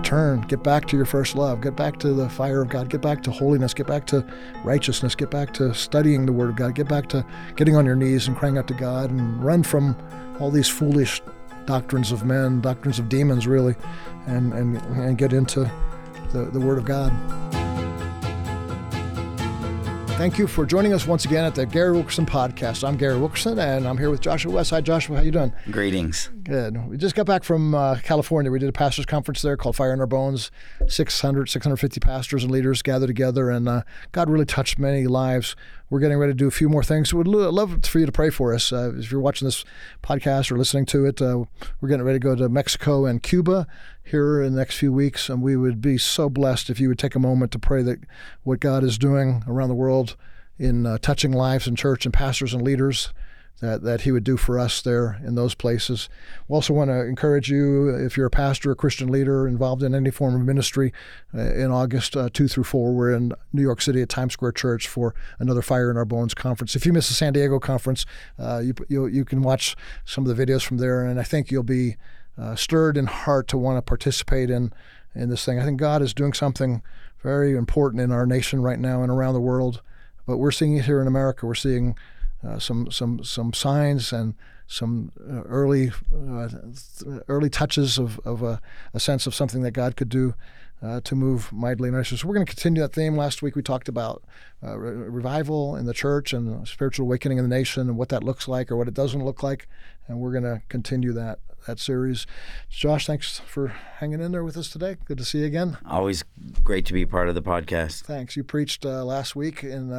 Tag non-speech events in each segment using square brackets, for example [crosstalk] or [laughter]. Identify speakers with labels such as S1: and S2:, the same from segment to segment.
S1: return, get back to your first love, get back to the fire of God, get back to holiness, get back to righteousness, get back to studying the Word of God, get back to getting on your knees and crying out to God, and run from all these foolish doctrines of men, doctrines of demons, really, and, and, and get into the, the Word of God. Thank you for joining us once again at the Gary Wilkerson podcast. I'm Gary Wilkerson, and I'm here with Joshua West. Hi, Joshua. How you doing?
S2: Greetings.
S1: Good. We just got back from uh, California. We did a pastors conference there called Fire in Our Bones. 600, 650 pastors and leaders gathered together, and uh, God really touched many lives. We're getting ready to do a few more things. We'd love for you to pray for us. Uh, if you're watching this podcast or listening to it, uh, we're getting ready to go to Mexico and Cuba here in the next few weeks, and we would be so blessed if you would take a moment to pray that what God is doing around the world in uh, touching lives in church and pastors and leaders that, that he would do for us there in those places. We also want to encourage you, if you're a pastor, a Christian leader involved in any form of ministry, uh, in August uh, 2 through 4, we're in New York City at Times Square Church for another Fire in Our Bones conference. If you miss the San Diego conference, uh, you, you, you can watch some of the videos from there, and I think you'll be uh, stirred in heart to want to participate in, in this thing. I think God is doing something very important in our nation right now and around the world, but we're seeing it here in America. We're seeing uh, some some some signs and some uh, early uh, early touches of, of a, a, sense of something that God could do uh, to move mightily in our So we're going to continue that theme. Last week we talked about uh, re- revival in the church and spiritual awakening in the nation and what that looks like or what it doesn't look like, and we're going to continue that that series. Josh, thanks for hanging in there with us today. Good to see you again.
S2: Always great to be part of the podcast.
S1: Thanks. You preached last week in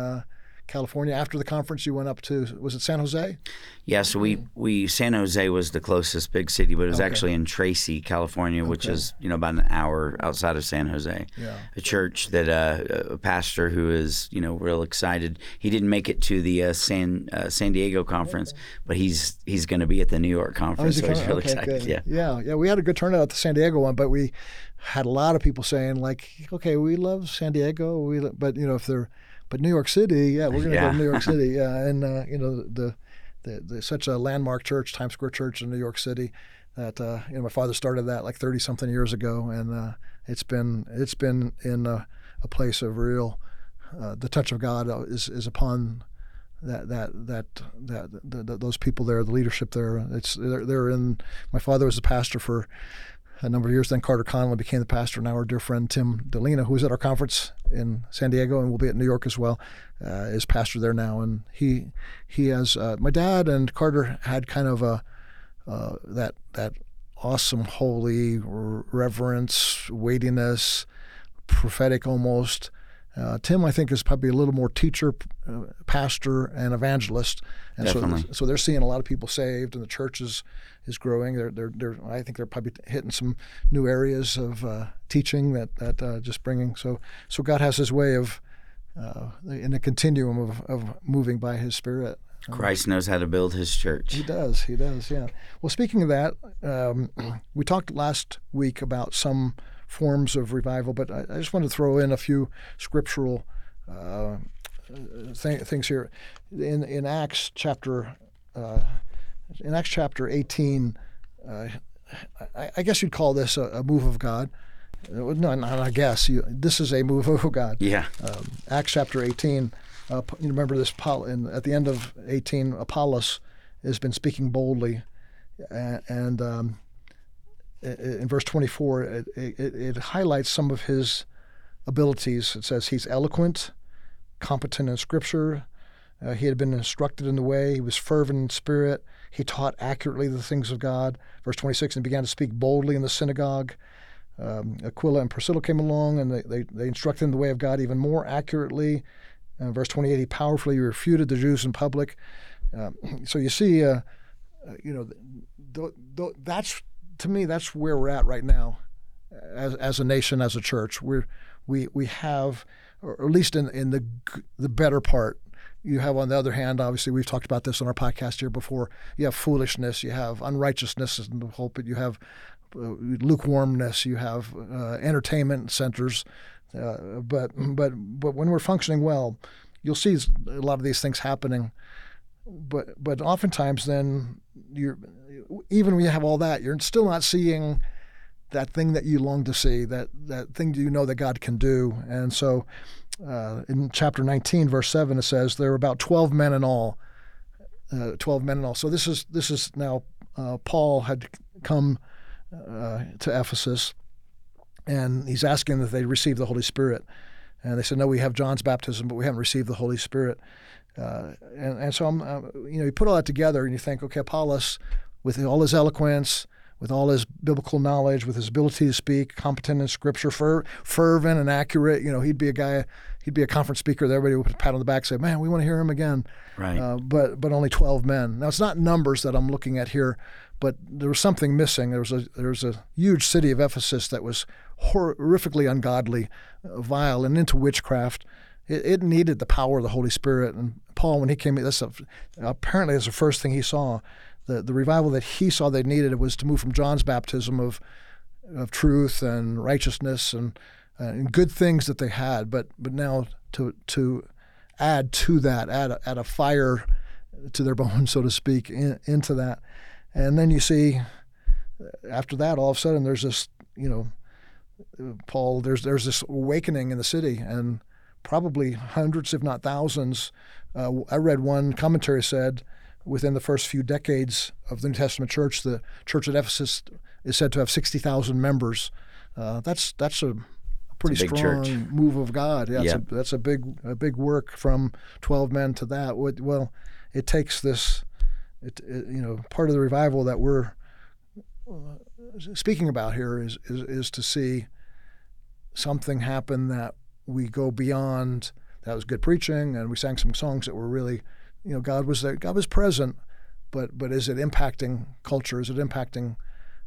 S1: California. After the conference, you went up to was it San Jose?
S2: Yeah, so we we San Jose was the closest big city, but it was okay. actually in Tracy, California, which is you know about an hour outside of San Jose.
S1: Yeah.
S2: A church that uh, a pastor who is you know real excited. He didn't make it to the uh, San uh, San Diego conference, but he's he's going to be at the New York oh, conference. Oh, so he's really okay, excited. Good.
S1: Yeah, yeah, yeah. We had a good turnout at the San Diego one, but we had a lot of people saying like, okay, we love San Diego, we but you know if they're but New York City, yeah, we're going to yeah. go to New York City, [laughs] yeah, and uh, you know the, the, the such a landmark church, Times Square Church in New York City, that uh, you know my father started that like thirty something years ago, and uh, it's been it's been in a, a place of real, uh, the touch of God is is upon that that that that the, the, those people there, the leadership there. It's they're, they're in. My father was a pastor for a number of years. Then Carter Conlon became the pastor. Now our dear friend Tim Dilena, who was at our conference in San Diego and will be at New York as well, uh, is pastor there now. And he he has uh, my dad and Carter had kind of a uh, that that awesome holy reverence, weightiness, prophetic almost. Uh, Tim, I think, is probably a little more teacher, uh, pastor, and evangelist, and
S2: Definitely.
S1: so so they're seeing a lot of people saved, and the church is is growing. They're, they're, they're I think they're probably hitting some new areas of uh, teaching that that uh, just bringing. So so God has His way of uh, in a continuum of, of moving by His Spirit.
S2: Christ knows how to build His church.
S1: He does. He does. Yeah. Well, speaking of that, um, [clears throat] we talked last week about some forms of revival, but I, I just want to throw in a few scriptural. Uh, th- things here in in Acts chapter uh, in Acts chapter 18, uh, I, I, guess you'd call this a, a move of God. Uh, no, not I guess. You, this is a move of God.
S2: Yeah.
S1: Um, Acts chapter 18. Uh, you remember this? In, at the end of 18, Apollos has been speaking boldly, and, and um, in verse 24, it, it, it, highlights some of his abilities. It says he's eloquent, competent in Scripture. Uh, he had been instructed in the way. He was fervent in spirit. He taught accurately the things of God. Verse 26, and began to speak boldly in the synagogue. Um, Aquila and Priscilla came along and they, they, they instructed in the way of God even more accurately. Uh, verse 28, he powerfully refuted the Jews in public. Um, so you see, uh, uh, you know, th- th- that's to me, that's where we're at right now as, as a nation, as a church. We're, we, we have, or at least in, in the, the better part, you have, on the other hand, obviously, we've talked about this on our podcast here before. You have foolishness, you have unrighteousness in the pulpit, you have uh, lukewarmness, you have uh, entertainment centers. Uh, but but but when we're functioning well, you'll see a lot of these things happening. But but oftentimes, then you're even when you have all that, you're still not seeing that thing that you long to see, that that thing you know that God can do. And so, uh, in chapter 19, verse seven, it says there were about 12 men in all. Uh, 12 men in all. So this is this is now uh, Paul had come uh, to Ephesus, and he's asking that they receive the Holy Spirit. And they said, "No, we have John's baptism, but we haven't received the Holy Spirit." Uh, and, and so I'm, uh, you know, you put all that together, and you think, okay, Apollos, with all his eloquence, with all his biblical knowledge, with his ability to speak, competent in Scripture, fer- fervent and accurate. You know, he'd be a guy, he'd be a conference speaker that everybody would pat on the back, and say, "Man, we want to hear him again."
S2: Right. Uh,
S1: but but only twelve men. Now it's not numbers that I'm looking at here, but there was something missing. There was a there was a huge city of Ephesus that was horrifically ungodly, uh, vile, and into witchcraft. It, it, needed the power of the Holy Spirit. And Paul, when he came, this apparently is the first thing he saw. The, the revival that he saw they needed was to move from John's baptism of of truth and righteousness and, uh, and good things that they had, but but now to to add to that, add a, add a fire to their [laughs] bones, so to speak, in, into that, and then you see after that, all of a sudden, there's this you know, Paul, there's there's this awakening in the city, and probably hundreds, if not thousands. Uh, I read one commentary said within the first few decades of the New Testament church, the church at Ephesus is said to have 60,000 members. Uh, that's that's a pretty a strong church. move of God. Yeah, yep. a, that's a big a big work from 12 men to that. Well, it takes this, it, it, you know, part of the revival that we're uh, speaking about here is, is is to see something happen that we go beyond. That was good preaching, and we sang some songs that were really you know, God was there, God was present, but but is it impacting culture? Is it impacting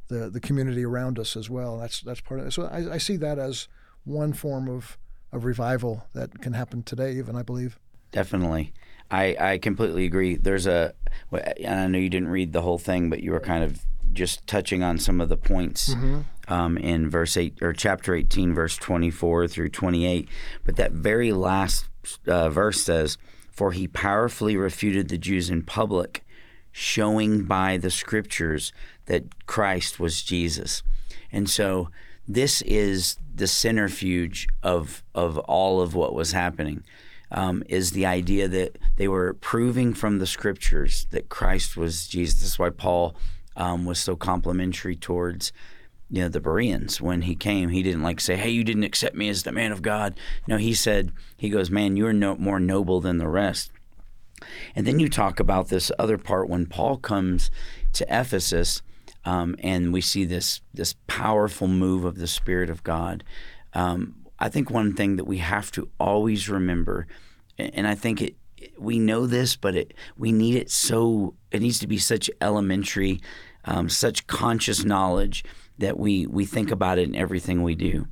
S1: the the community around us as well? That's that's part of it. So I, I see that as one form of of revival that can happen today, even I believe.
S2: Definitely. I, I completely agree. There's a, I know you didn't read the whole thing, but you were kind of just touching on some of the points mm-hmm. um, in verse eight or chapter 18, verse 24 through 28. But that very last uh, verse says, for he powerfully refuted the Jews in public, showing by the scriptures that Christ was Jesus. And so this is the centrifuge of of all of what was happening. Um, is the idea that they were proving from the scriptures that Christ was Jesus. That's why Paul um, was so complimentary towards you know the Bereans when he came. He didn't like say, "Hey, you didn't accept me as the man of God." No, he said, "He goes, man, you're no, more noble than the rest." And then you talk about this other part when Paul comes to Ephesus, um, and we see this this powerful move of the Spirit of God. Um, I think one thing that we have to always remember, and I think it, we know this, but it, we need it so it needs to be such elementary, um, such conscious knowledge that we we think about it in everything we do.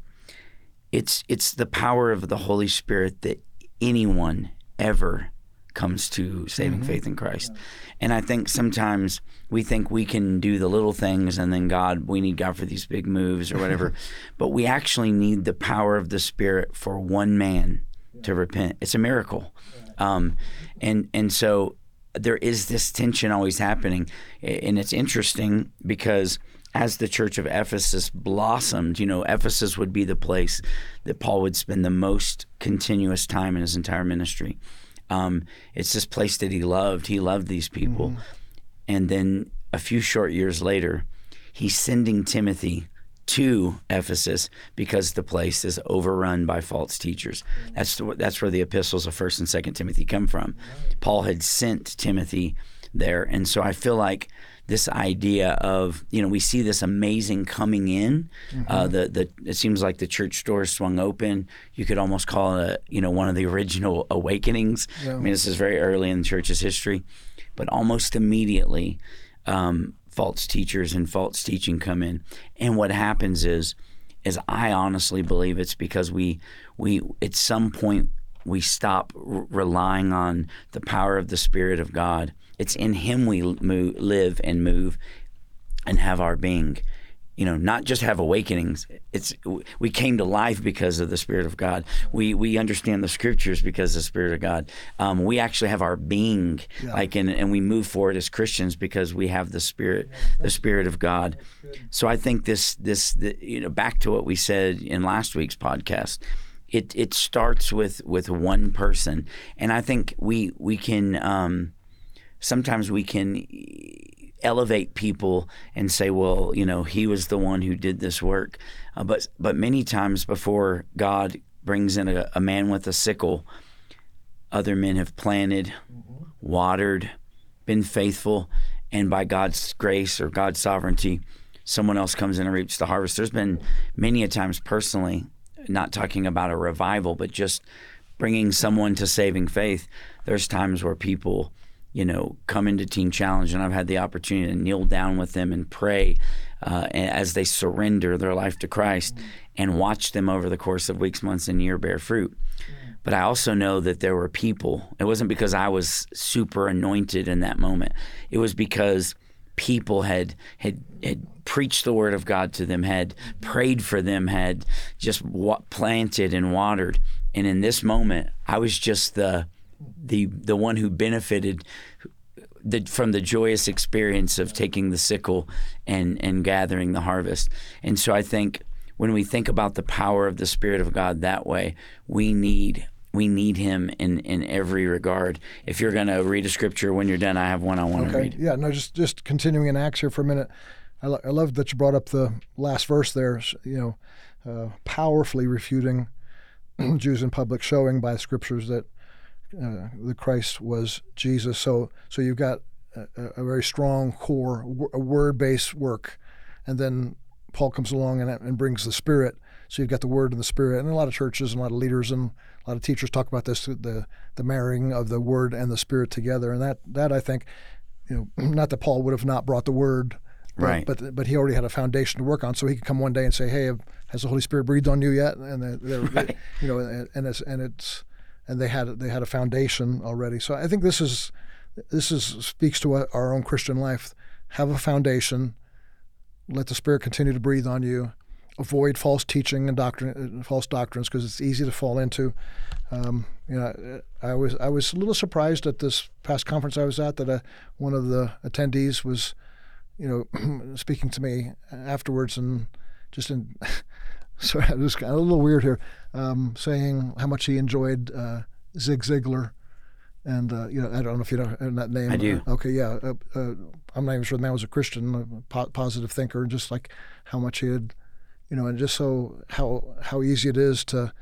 S2: It's it's the power of the Holy Spirit that anyone ever comes to saving mm-hmm. faith in Christ. And I think sometimes we think we can do the little things and then God, we need God for these big moves or whatever. [laughs] but we actually need the power of the Spirit for one man to repent. It's a miracle. Um, and and so there is this tension always happening. And it's interesting because as the church of Ephesus blossomed, you know, Ephesus would be the place that Paul would spend the most continuous time in his entire ministry. Um, it's this place that he loved. He loved these people. Mm-hmm. And then a few short years later, he's sending Timothy to Ephesus because the place is overrun by false teachers. That's the, that's where the epistles of First and Second Timothy come from. Paul had sent Timothy there, and so I feel like this idea of you know we see this amazing coming in. Mm-hmm. Uh, the the it seems like the church doors swung open. You could almost call it you know one of the original [laughs] awakenings. Yeah. I mean this is very early in the church's history, but almost immediately. Um, false teachers and false teaching come in and what happens is is I honestly believe it's because we we at some point we stop r- relying on the power of the spirit of God it's in Him we move, live and move and have our being. You know, not just have awakenings. It's we came to life because of the Spirit of God. We we understand the Scriptures because of the Spirit of God. Um, we actually have our being, yeah. like, and, and we move forward as Christians because we have the Spirit, the Spirit of God. So I think this this the, you know back to what we said in last week's podcast. It it starts with with one person, and I think we we can um, sometimes we can elevate people and say, well, you know, he was the one who did this work. Uh, but but many times before God brings in a, a, man with a sickle, other men have planted, mm-hmm. watered, been faithful, and by God's grace or God's sovereignty, someone else comes in and reaps the harvest. There's been many a times personally, not talking about a revival, but just bringing someone to saving faith. There's times where people you know, come into Teen Challenge, and I've had the opportunity to kneel down with them and pray uh, as they surrender their life to Christ, mm-hmm. and watch them over the course of weeks, months, and year bear fruit. Mm-hmm. But I also know that there were people. It wasn't because I was super anointed in that moment. It was because people had had had preached the word of God to them, had prayed for them, had just planted and watered. And in this moment, I was just the the the one who benefited the, from the joyous experience of taking the sickle and and gathering the harvest. And so I think when we think about the power of the Spirit of God that way, we need we need him in, in every regard. If you're going to read a scripture when you're done, I have one I want
S1: okay.
S2: to read.
S1: Yeah, no, just just continuing in Acts here for a minute. I, lo- I love that you brought up the last verse there. You know, uh, powerfully refuting [clears throat] Jews in public, showing by scriptures that uh, the Christ was Jesus. So so you've got a, a very strong core, a word-based work, and then Paul comes along and, and brings the Spirit. So you've got the Word and the Spirit, and a lot of churches and a lot of leaders and a lot of teachers talk about this the the marrying of the Word and the Spirit together, and that that I think, you know, [clears throat] not that Paul would have not brought the Word. But,
S2: right.
S1: But but he already had a foundation to work on, so he could come one day and say, "Hey, has the Holy Spirit breathed on you yet?" And they're, [laughs] right. they, you know, and it's and it's and they had they had a foundation already. So I think this is this is speaks to our own Christian life. Have a foundation. Let the Spirit continue to breathe on you. Avoid false teaching and doctrine, uh, false doctrines, because it's easy to fall into. Um, you know, I was I was a little surprised at this past conference I was at that uh, one of the attendees was, you know, [clears throat] speaking to me afterwards and just in [laughs] so was kind of a little weird here, um, saying how much he enjoyed uh, Zig Ziglar. And uh, you know, I don't know if you know that name.
S2: I do.
S1: Uh, okay, yeah. Uh, uh, I'm not even sure the man was a Christian, a po- positive thinker, and just like how much he had, you know, and just so how how easy it is to,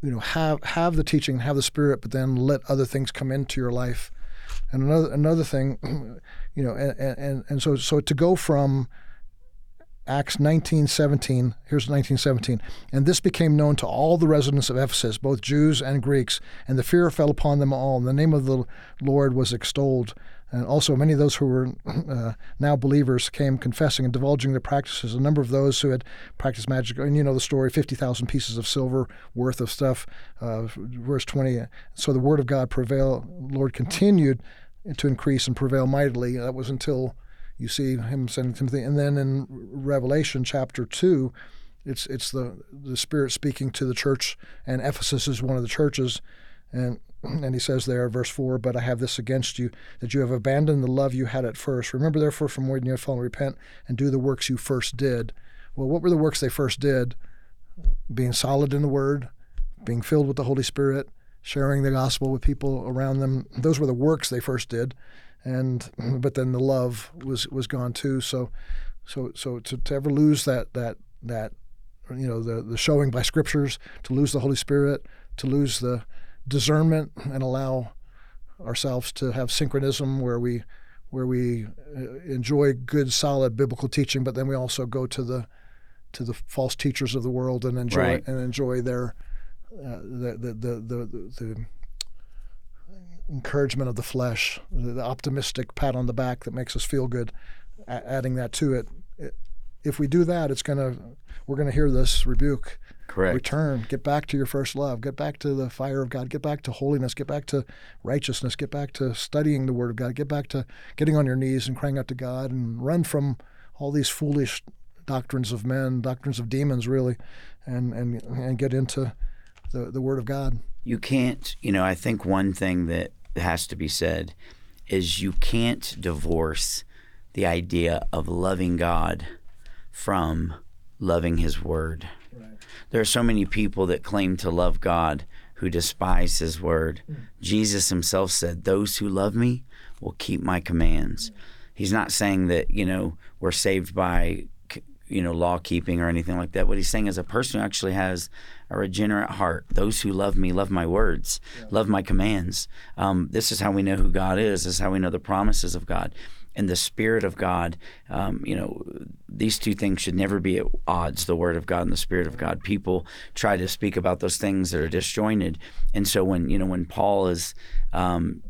S1: you know, have have the teaching, have the spirit, but then let other things come into your life. And another another thing, [clears throat] you know, and and, and so so to go from Acts 19:17. Here's 19:17. And this became known to all the residents of Ephesus, both Jews and Greeks, and the fear fell upon them all. And the name of the Lord was extolled. And also, many of those who were [clears throat] uh, now believers came confessing and divulging their practices. A number of those who had practiced magic, and you know the story 50,000 pieces of silver worth of stuff. Uh, verse 20. So the word of God prevailed, Lord continued to increase and prevail mightily. That was until you see him sending Timothy, and then in Revelation chapter two, it's it's the the Spirit speaking to the church, and Ephesus is one of the churches, and and he says there, verse four, but I have this against you, that you have abandoned the love you had at first. Remember therefore from where you have fallen, repent and do the works you first did. Well, what were the works they first did? Being solid in the Word, being filled with the Holy Spirit, sharing the gospel with people around them. Those were the works they first did and [clears throat] but then the love was was gone too. So so so to, to ever lose that that that you know the the showing by scriptures, to lose the Holy Spirit, to lose the discernment, and allow ourselves to have synchronism where we where we uh, enjoy good solid biblical teaching, but then we also go to the to the false teachers of the world and enjoy
S2: right.
S1: and enjoy their uh, the, the, the, the, the encouragement of the flesh, the optimistic pat on the back that makes us feel good, adding that to it. If we do that, it's gonna we're gonna hear this rebuke.
S2: Correct.
S1: Return. Get back to your first love. Get back to the fire of God. Get back to holiness. Get back to righteousness. Get back to studying the Word of God. Get back to getting on your knees and crying out to God and run from all these foolish doctrines of men, doctrines of demons, really, and and and get into the the Word of God.
S2: You can't, you know, I think one thing that has to be said is you can't divorce the idea of loving God from loving His Word. Right. There are so many people that claim to love God who despise His Word. Mm. Jesus Himself said, Those who love me will keep my commands. Mm. He's not saying that, you know, we're saved by you know law keeping or anything like that. What he's saying is a person who actually has a regenerate heart. Those who love me love my words, yeah. love my commands. Um, this is how we know who God is. This is how we know the promises of God and the Spirit of God. Um, you know, these two things should never be at odds: the Word of God and the Spirit of God. People try to speak about those things that are disjointed, and so when you know when Paul is, um,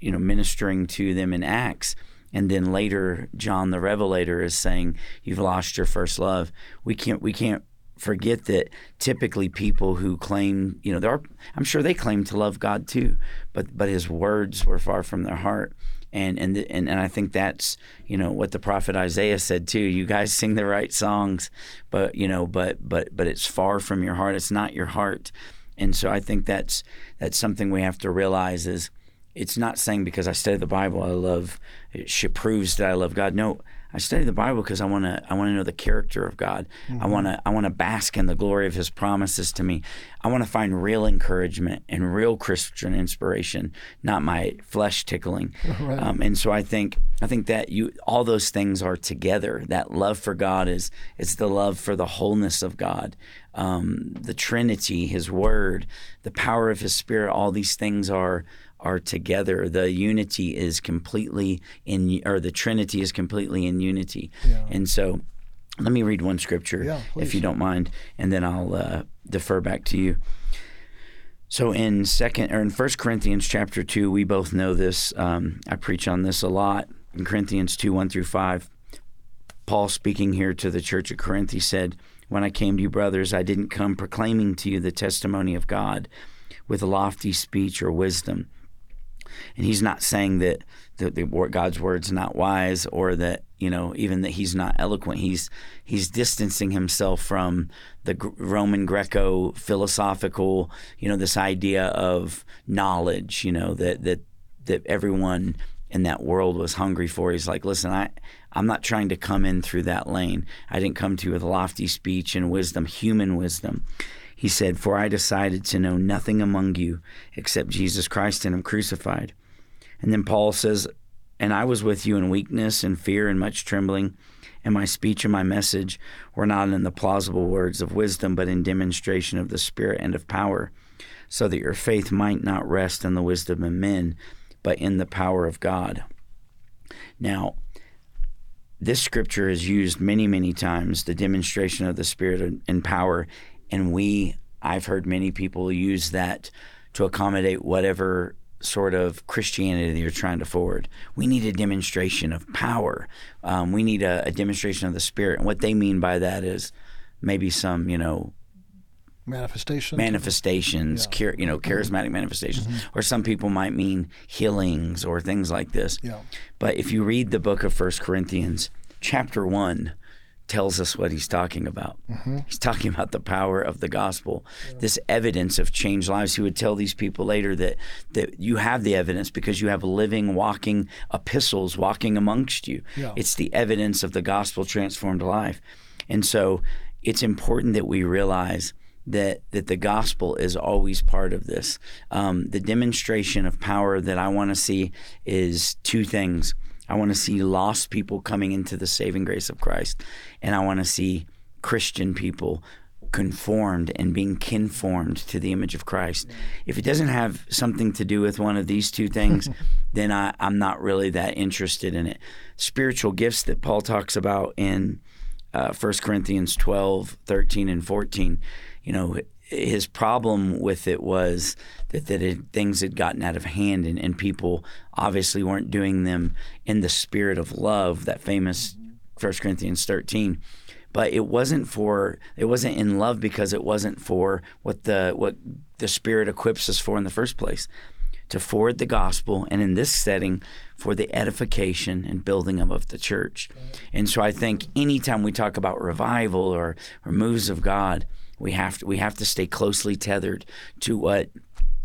S2: you know, ministering to them in Acts and then later John the Revelator is saying you've lost your first love. We can't we can't forget that typically people who claim, you know, there are I'm sure they claim to love God too, but but his words were far from their heart. And and and, and I think that's, you know, what the prophet Isaiah said too. You guys sing the right songs, but you know, but but but it's far from your heart. It's not your heart. And so I think that's that's something we have to realize is it's not saying because I study the Bible I love it proves that I love God. No, I study the Bible because I want to I want to know the character of God. Mm-hmm. I want to I want to bask in the glory of his promises to me. I want to find real encouragement and real Christian inspiration, not my flesh tickling. [laughs] Right. Um, and so I think I think that you all those things are together. That love for God is it's the love for the wholeness of God. Um, the Trinity, his word, the power of his spirit, all these things are are together. The unity is completely in, or the Trinity is completely in unity. Yeah. And so, let me read one scripture, yeah, if you don't mind, and then I'll uh, defer back to you. So in second or in First Corinthians chapter two, we both know this. Um, I preach on this a lot in Corinthians two one through five. Paul speaking here to the church at Corinth, he said, "When I came to you, brothers, I didn't come proclaiming to you the testimony of God with lofty speech or wisdom." And he's not saying that the, the, God's word's not wise or that you know even that he's not eloquent. He's he's distancing himself from the Roman Greco philosophical you know this idea of knowledge. You know that that that everyone in that world was hungry for. He's like, listen, I I'm not trying to come in through that lane. I didn't come to you with lofty speech and wisdom, human wisdom. He said, For I decided to know nothing among you except Jesus Christ and Him crucified. And then Paul says, And I was with you in weakness and fear and much trembling, and my speech and my message were not in the plausible words of wisdom, but in demonstration of the Spirit and of power, so that your faith might not rest in the wisdom of men, but in the power of God. Now, this scripture is used many, many times, the demonstration of the Spirit and power and we I've heard many people use that to accommodate whatever sort of Christianity you're trying to forward. We need a demonstration of power. Um, we need a, a, demonstration of the Spirit. And what they mean by that is maybe some, you know,
S1: manifestations,
S2: manifestations, yeah. you know, charismatic manifestations, mm-hmm. or some people might mean healings or things like this.
S1: Yeah.
S2: But if you read the book of First Corinthians, chapter one tells us what he's talking about. Mm-hmm. He's talking about the power of the gospel, yeah. this evidence of changed lives. He would tell these people later that that you have the evidence because you have living, walking epistles walking amongst you. Yeah. It's the evidence of the gospel transformed life, and so it's important that we realize. That, that the gospel is always part of this. Um, the demonstration of power that I want to see is two things. I want to see lost people coming into the saving grace of Christ. And I want to see Christian people conformed and being conformed to the image of Christ. If it doesn't have something to do with one of these two things, [laughs] then I, am not really that interested in it. Spiritual gifts that Paul talks about in uh, 1 Corinthians 12, 13, and 14, you know, his problem with it was that, that it, things had gotten out of hand and, and people obviously weren't doing them in the spirit of love, that famous 1 Corinthians 13. But it wasn't for it wasn't in love because it wasn't for what the what the spirit equips us for in the first place to forward the gospel, and in this setting, for the edification and building up of the church. And so I think anytime we talk about revival or, or moves of God, we have to we have to stay closely tethered to what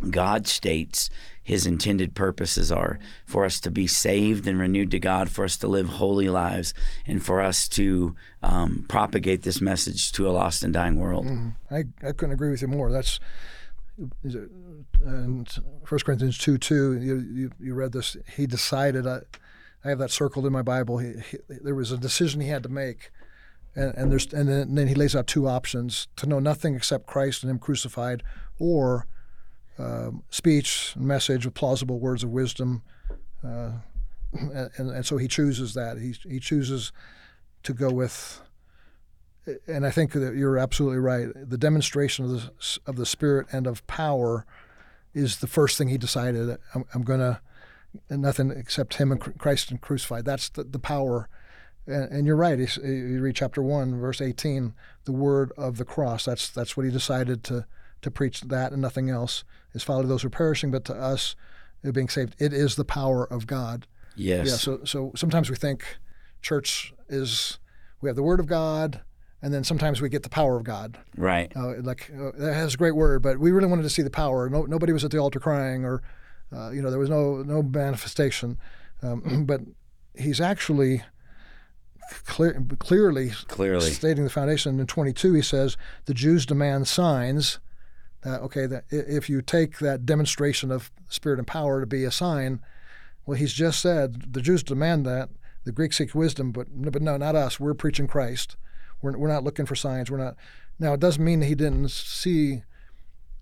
S2: God states his intended purposes are for us to be saved and renewed to God, for us to live holy lives, and for us to um, propagate this message to a lost and dying world.
S1: Mm, I, I couldn't agree with you more. That's and First Corinthians two two. You, you, you read this. He decided. I, I have that circled in my Bible. He, he, there was a decision he had to make, and, and there's and then, and then he lays out two options: to know nothing except Christ and Him crucified, or um, speech and message with plausible words of wisdom. Uh, and, and so he chooses that. He, he chooses to go with, and I think that you're absolutely right. The demonstration of the, of the Spirit and of power is the first thing he decided. I'm, I'm going to, nothing except him and Christ and crucified. That's the, the power. And, and you're right. You read chapter 1, verse 18, the word of the cross. That's, that's what he decided to, to preach that and nothing else is follow those who are perishing, but to us who are being saved, it is the power of God.
S2: Yes.
S1: Yeah. So so sometimes we think church is we have the Word of God, and then sometimes we get the power of God.
S2: Right.
S1: Uh, like uh, that has a great word, but we really wanted to see the power. No, nobody was at the altar crying, or uh, you know, there was no no manifestation. Um, [clears throat] but he's actually clear, clearly
S2: clearly
S1: stating the foundation. In 22, he says the Jews demand signs uh, okay, that if you take that demonstration of spirit and power to be a sign, well, he's just said the Jews demand that. The Greeks seek wisdom, but but no, not us. We're preaching Christ. We're, we're not looking for signs. We're not. Now, it doesn't mean that he didn't see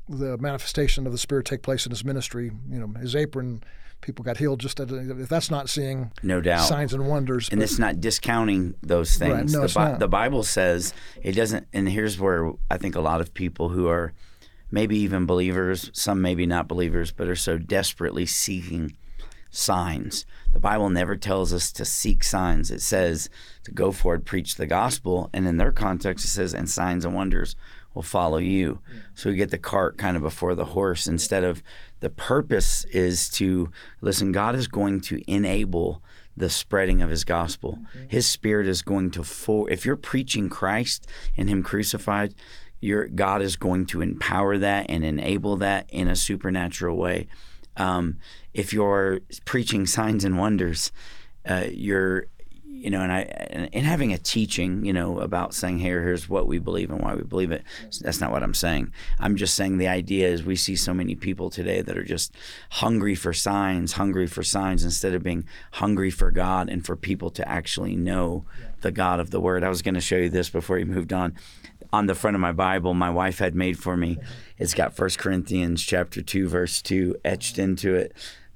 S1: the manifestation of the Spirit take place in his ministry. You know, his apron, people got healed. Just at, if that's not seeing
S2: no doubt
S1: signs and wonders,
S2: and but, it's not discounting those things.
S1: Right, no,
S2: the,
S1: it's not.
S2: the Bible says it doesn't. And here's where I think a lot of people who are maybe even believers, some maybe not believers, but are so desperately seeking signs. The Bible never tells us to seek signs. It says to go forward, preach the gospel, and in their context, it says, and signs and wonders will follow you. So we get the cart kind of before the horse instead of the purpose is to listen, God is going to enable the spreading of his gospel. Mm-hmm. His spirit is going to for if you're preaching Christ and him crucified, your God is going to empower that and enable that in a supernatural way. Um, if you're preaching signs and wonders, uh, you're you know, and I and having a teaching, you know, about saying, "Here, here's what we believe and why we believe it." That's not what I'm saying. I'm just saying the idea is we see so many people today that are just hungry for signs, hungry for signs, instead of being hungry for God and for people to actually know the God of the Word. I was going to show you this before you moved on on the front of my Bible my wife had made for me. It's got 1 Corinthians chapter 2 verse 2 etched into it.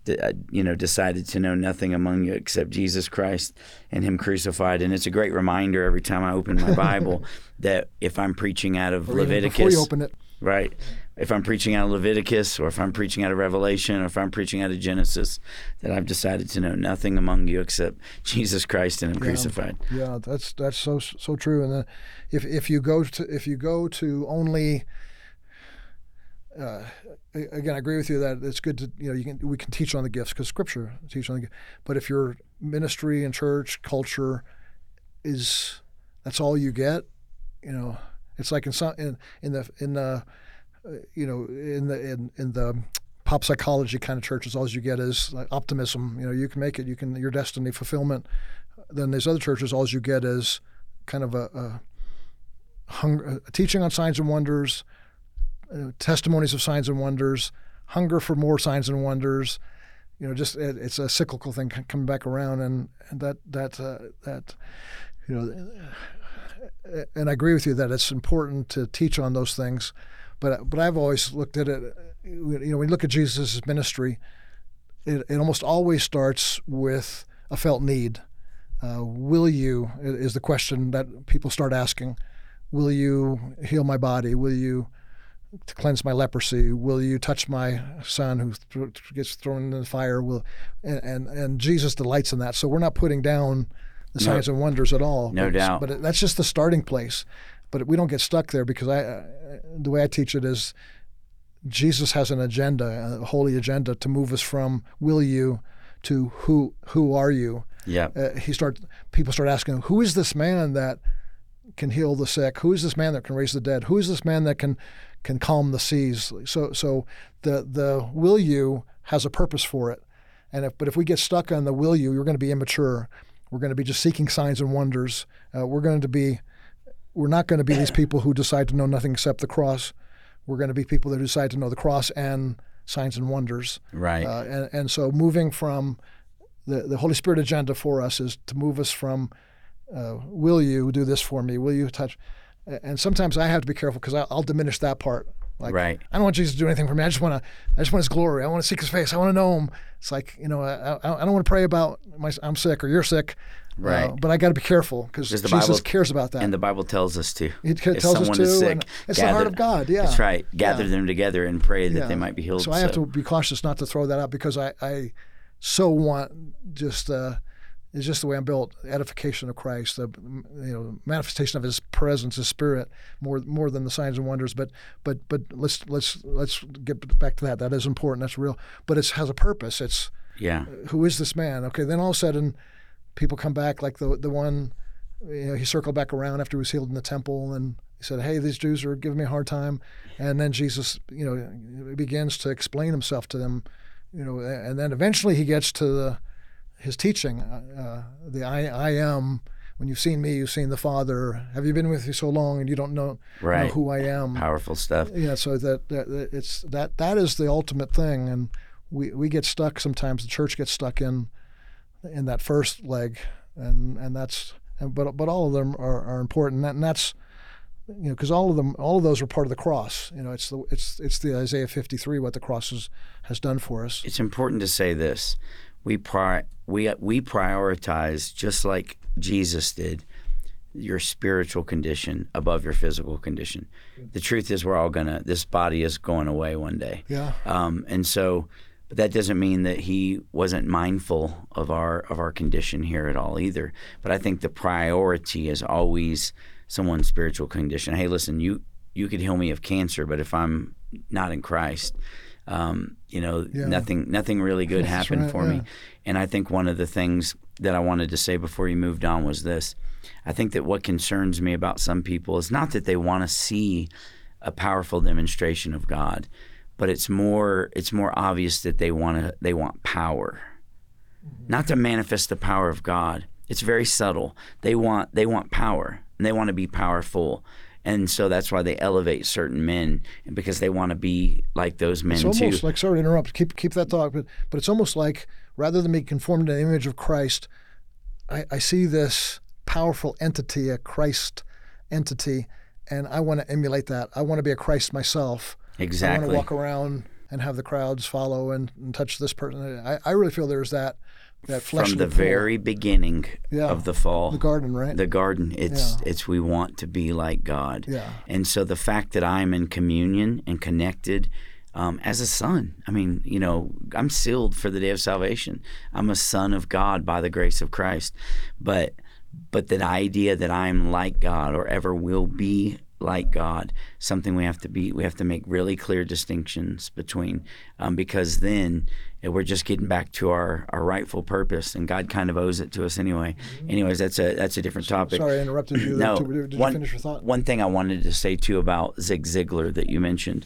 S2: Uh, you know, decided to know nothing among you except Jesus Christ and Him crucified. And it's a great reminder every time I open my [laughs] Bible that if I'm preaching out of Leviticus,
S1: before you open it,
S2: right? If I'm preaching out of Leviticus, or if I'm preaching out of Revelation, or if I'm preaching out of Genesis, that I've decided to know nothing among you except [laughs] Jesus Christ and Him
S1: yeah,
S2: crucified.
S1: Yeah, that's that's so so true. And then if if you go to if you go to only uh, again, I agree with you that it's good to you know you can we can teach on the gifts because Scripture teach on the gifts. But if your ministry and church culture is that's all you get, you know, it's like in some in in the in the uh, you know in the in in the pop psychology kind of churches, all you get is like optimism. You know, you can make it, you can your destiny fulfillment. Then there's other churches, all you get is kind of a, a, a teaching on signs and wonders uh, testimonies of signs and wonders, hunger for more signs and wonders. You know, just it, it's a cyclical thing coming back around, and, and that that uh, that you know, and I agree with you that it's important to teach on those things, but but I've always looked at it. You know, when you look at Jesus' ministry, it, it almost always starts with a felt need. Uh, will you is the question that people start asking. Will you heal my body? Will you cleanse my leprosy? Will you touch my son who th- gets thrown in the fire? Will and, and, and Jesus delights in that. So we're not putting down the no, signs and wonders at all.
S2: No
S1: but,
S2: doubt.
S1: But that's just the starting place. But we don't get stuck there because I, uh, the way I teach it is, Jesus has an agenda, a holy agenda, to move us from "Will you?" to "Who Who are you?"
S2: Yeah.
S1: Uh, he start people start asking, "Who is this man that can heal the sick? Who is this man that can raise the dead? Who is this man that can can calm the seas?" So so the the "Will you?" has a purpose for it, and if but if we get stuck on the "Will you?" you're going to be immature. We're going to be just seeking signs and wonders. Uh, we're going to be we're not going to be these people who decide to know nothing except the cross. We're going to be people that decide to know the cross and signs and wonders.
S2: Right.
S1: Uh, and, and so moving from the, the Holy Spirit agenda for us is to move us from, uh, will you do this for me? Will you touch? And sometimes I have to be careful because I'll diminish that part. Like,
S2: right.
S1: I don't want Jesus to do anything for me. I just want to. I just want His glory. I want to seek His face. I want to know Him. It's like you know. I, I, I don't want to pray about my. I'm sick or you're sick.
S2: Right.
S1: Uh, but I got to be careful because Jesus
S2: Bible,
S1: cares about that.
S2: And the Bible tells us to.
S1: It
S2: if
S1: tells us to.
S2: sick,
S1: it's
S2: gather,
S1: the heart of God. Yeah.
S2: That's right. Gather
S1: Yeah.
S2: them together and pray that
S1: Yeah.
S2: they might be healed.
S1: So I have to be cautious not to throw that out because I, I so want just uh, it's just the way I'm built. Edification of Christ, the you know manifestation of His presence, His Spirit, more more than the signs and wonders. But but but let's let's let's get back to that. That is important. That's real. But it has a purpose. It's
S2: Yeah.
S1: who is this man? Okay, then all of a sudden, people come back like the the one, you know, he circled back around after he was healed in the temple, and he said, "Hey, these Jews are giving me a hard time," and then Jesus, you know, begins to explain himself to them, you know, and then eventually he gets to the, his teaching, uh, the I I am. When you've seen me, you've seen the Father. Have you been with me so long and you don't know, know who I am?
S2: Powerful stuff.
S1: yeah so that, that it's that that is the ultimate thing and we we get stuck sometimes the church gets stuck in in that first leg and and that's and, but but all of them are, are important and that's you know because all of them all of those are part of the cross you know it's the it's it's the Isaiah 53 what the cross has has done for us
S2: It's important to say this. We pri- we we prioritize just like Jesus did your spiritual condition above your physical condition. The truth is we're all going to this body is going away one day.
S1: yeah
S2: Um, and so, but that doesn't mean that he wasn't mindful of our of our condition here at all either. But I think the priority is always someone's spiritual condition. Hey, listen, you you could heal me of cancer, but if I'm not in Christ, um, you know,
S1: Yeah.
S2: nothing nothing really good
S1: That's
S2: happened
S1: right,
S2: for
S1: yeah.
S2: me. And I think one of the things that I wanted to say before you moved on was this. I think that what concerns me about some people is not that they want to see a powerful demonstration of God, but it's more it's more obvious that they want to they want power. Not to manifest the power of God. It's very subtle. They want they want power and they want to be powerful. And so that's why they elevate certain men because they want to be like those men
S1: it's
S2: too.
S1: almost like sorry to interrupt keep keep that thought but but it's almost like rather than be conformed to the image of Christ I, I see this powerful entity a Christ entity and I want to emulate that I want to be a Christ myself Exactly. I want to walk around and have the crowds follow and, and touch this person I, I really feel there's that that fleshly
S2: From the very beginning
S1: Yeah.
S2: of the fall.
S1: the garden right
S2: the garden it's
S1: Yeah.
S2: it's we want to be like god
S1: Yeah.
S2: and so the fact that i'm in communion and connected um, as a son i mean you know i'm sealed for the day of salvation i'm a son of god by the grace of christ but but the idea that i'm like god or ever will be like God, something we have to be, we have to make really clear distinctions between, um, because then uh, we're just getting back to our, our rightful purpose, and God kind of owes it to us anyway. Anyways, that's a that's a different topic.
S1: sorry I interrupted you
S2: No, [clears throat]
S1: did you
S2: one,
S1: finish your thought
S2: one thing I wanted to say too about Zig Ziglar that you mentioned.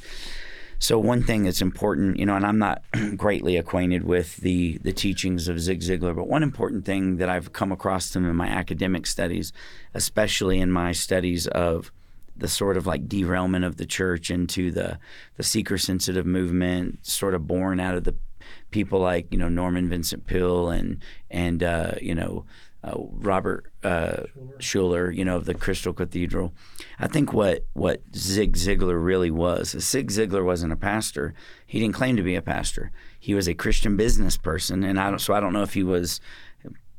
S2: So one thing that's important, you know, and I'm not [clears throat] greatly acquainted with the the teachings of Zig Ziglar, but one important thing that I've come across him in my academic studies, especially in my studies of the sort of like derailment of the church into the the seeker sensitive movement, sort of born out of the people like you know Norman Vincent Peale and and uh, you know uh, Robert uh, Schuller, you know of the Crystal Cathedral. I think what what Zig Ziglar really was, Zig Ziglar wasn't a pastor. He didn't claim to be a pastor. He was a Christian business person, and I don't. So I don't know if he was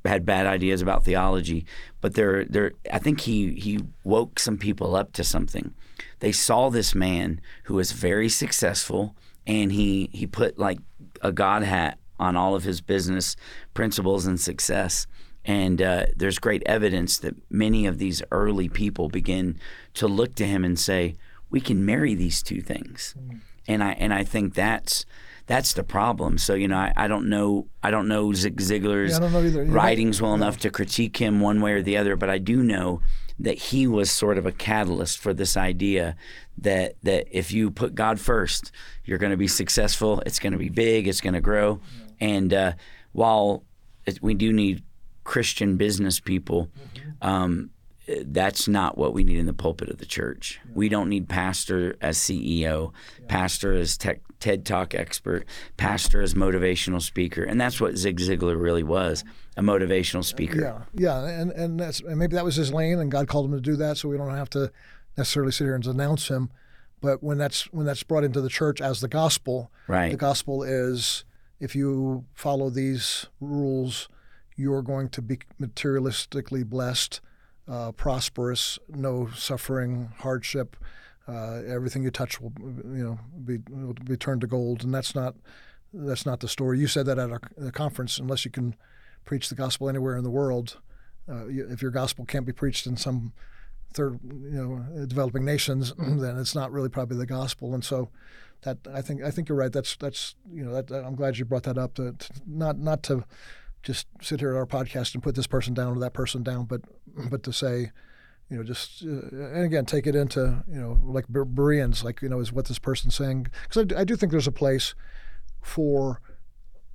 S2: had bad ideas about theology, but there, there. I think he he woke some people up to something. They saw this man who was very successful, and he he put like a God hat on all of his business principles and success. And uh, there's great evidence that many of these early people begin to look to him and say, "We can marry these two things." and I and I think that's that's the problem. So you know, I, I don't know I don't know Zig Ziglar's
S1: Yeah, know either. Yeah,
S2: writings well enough to critique him one way or the other, but I do know that he was sort of a catalyst for this idea that that if you put God first, you're going to be successful. It's going to be big. It's going to grow. And uh, while it, we do need Christian business people, um, that's not what we need in the pulpit of the church. We don't need pastor as CEO, pastor as tech, TED Talk expert, pastor as motivational speaker, and that's what Zig Ziglar really was, a motivational speaker.
S1: Yeah, yeah, and and that's and maybe that was his lane, and God called him to do that, so we don't have to necessarily sit here and denounce him. But when that's when that's brought into the church as the gospel,
S2: Right.
S1: the gospel is if you follow these rules, you're going to be materialistically blessed, uh, prosperous, no suffering, hardship. Uh, everything you touch will, you know, be will be turned to gold, and that's not that's not the story. You said that at a, conference. Unless you can preach the gospel anywhere in the world, uh, if your gospel can't be preached in some third, you know, developing nations, [clears throat] then it's not really probably the gospel. And so, that I think I think you're right. That's that's you know, that, I'm glad you brought that up. To, to not not to just sit here at our podcast and put this person down or that person down, but but to say, you know, just uh, and again take it into you know like Ber- Bereans, like you know, is what this person's saying because I, do- I do think there's a place for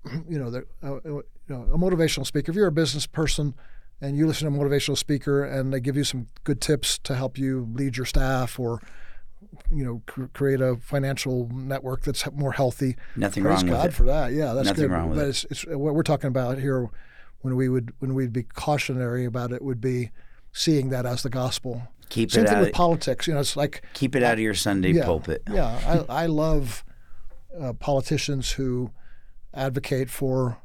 S1: [clears throat] you know, the, uh, uh, you know, a motivational speaker. If you're a business person and you listen to a motivational speaker and they give you some good tips to help you lead your staff or you know cr- create a financial network that's more healthy.
S2: Nothing
S1: Praise
S2: wrong with
S1: God
S2: it.
S1: for that. Yeah, that's
S2: Nothing
S1: good.
S2: wrong with
S1: but
S2: it.
S1: it's, it's what we're talking about here. When we would when we'd be cautionary about it, would be seeing that as the gospel.
S2: Keep
S1: Same
S2: it
S1: thing
S2: out.
S1: with
S2: Of,
S1: politics. You know, it's like
S2: keep it out of your Sunday
S1: yeah,
S2: pulpit.
S1: Yeah, I, I love uh, politicians who advocate for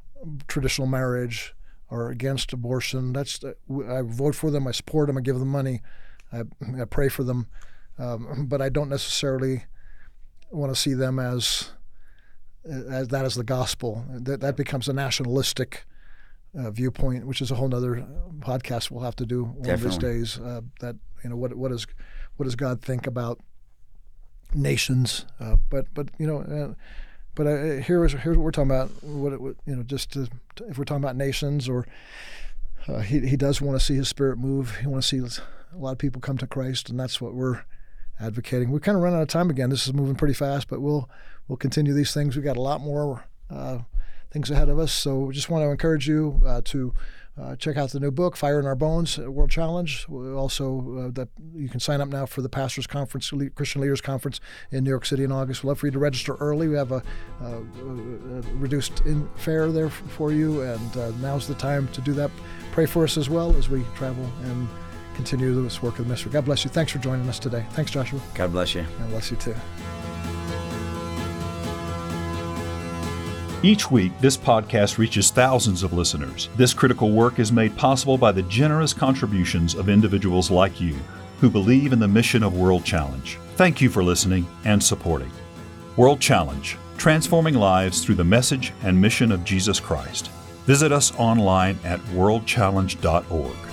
S1: traditional marriage or against abortion. That's the, I vote for them. I support them. I give them money. I, I pray for them, um, but I don't necessarily want to see them as as that as the gospel. That that becomes a nationalistic. Uh, viewpoint, which is a whole other podcast we'll have to do one of these days. Uh, that you know, what what is what does God think about nations? Uh, but but you know, uh, but uh, here is here's what we're talking about. What, it, what you know, just to, to- if we're talking about nations, or uh, he he does want to see His Spirit move. He wants to see a lot of people come to Christ, and that's what we're advocating. We're kind of running out of time again. This is moving pretty fast, but we'll we'll continue these things. We got a lot more uh, things ahead of us, so we just want to encourage you uh, to. Uh, check out the new book, Fire in Our Bones, uh, World Challenge. Also, uh, that you can sign up now for the Pastors Conference, Le- Christian Leaders Conference in New York City in August. We'd love for you to register early. We have a, uh, reduced in fare there for you, and uh, now's the time to do that. Pray for us as well as we travel and continue this work of the ministry. God bless you. Thanks for joining us today. Thanks, Joshua.
S2: God bless you.
S1: God bless you too.
S3: Each week, this podcast reaches thousands of listeners. This critical work is made possible by the generous contributions of individuals like you who believe in the mission of World Challenge. Thank you for listening and supporting. World Challenge, transforming lives through the message and mission of Jesus Christ. Visit us online at worldchallenge.org.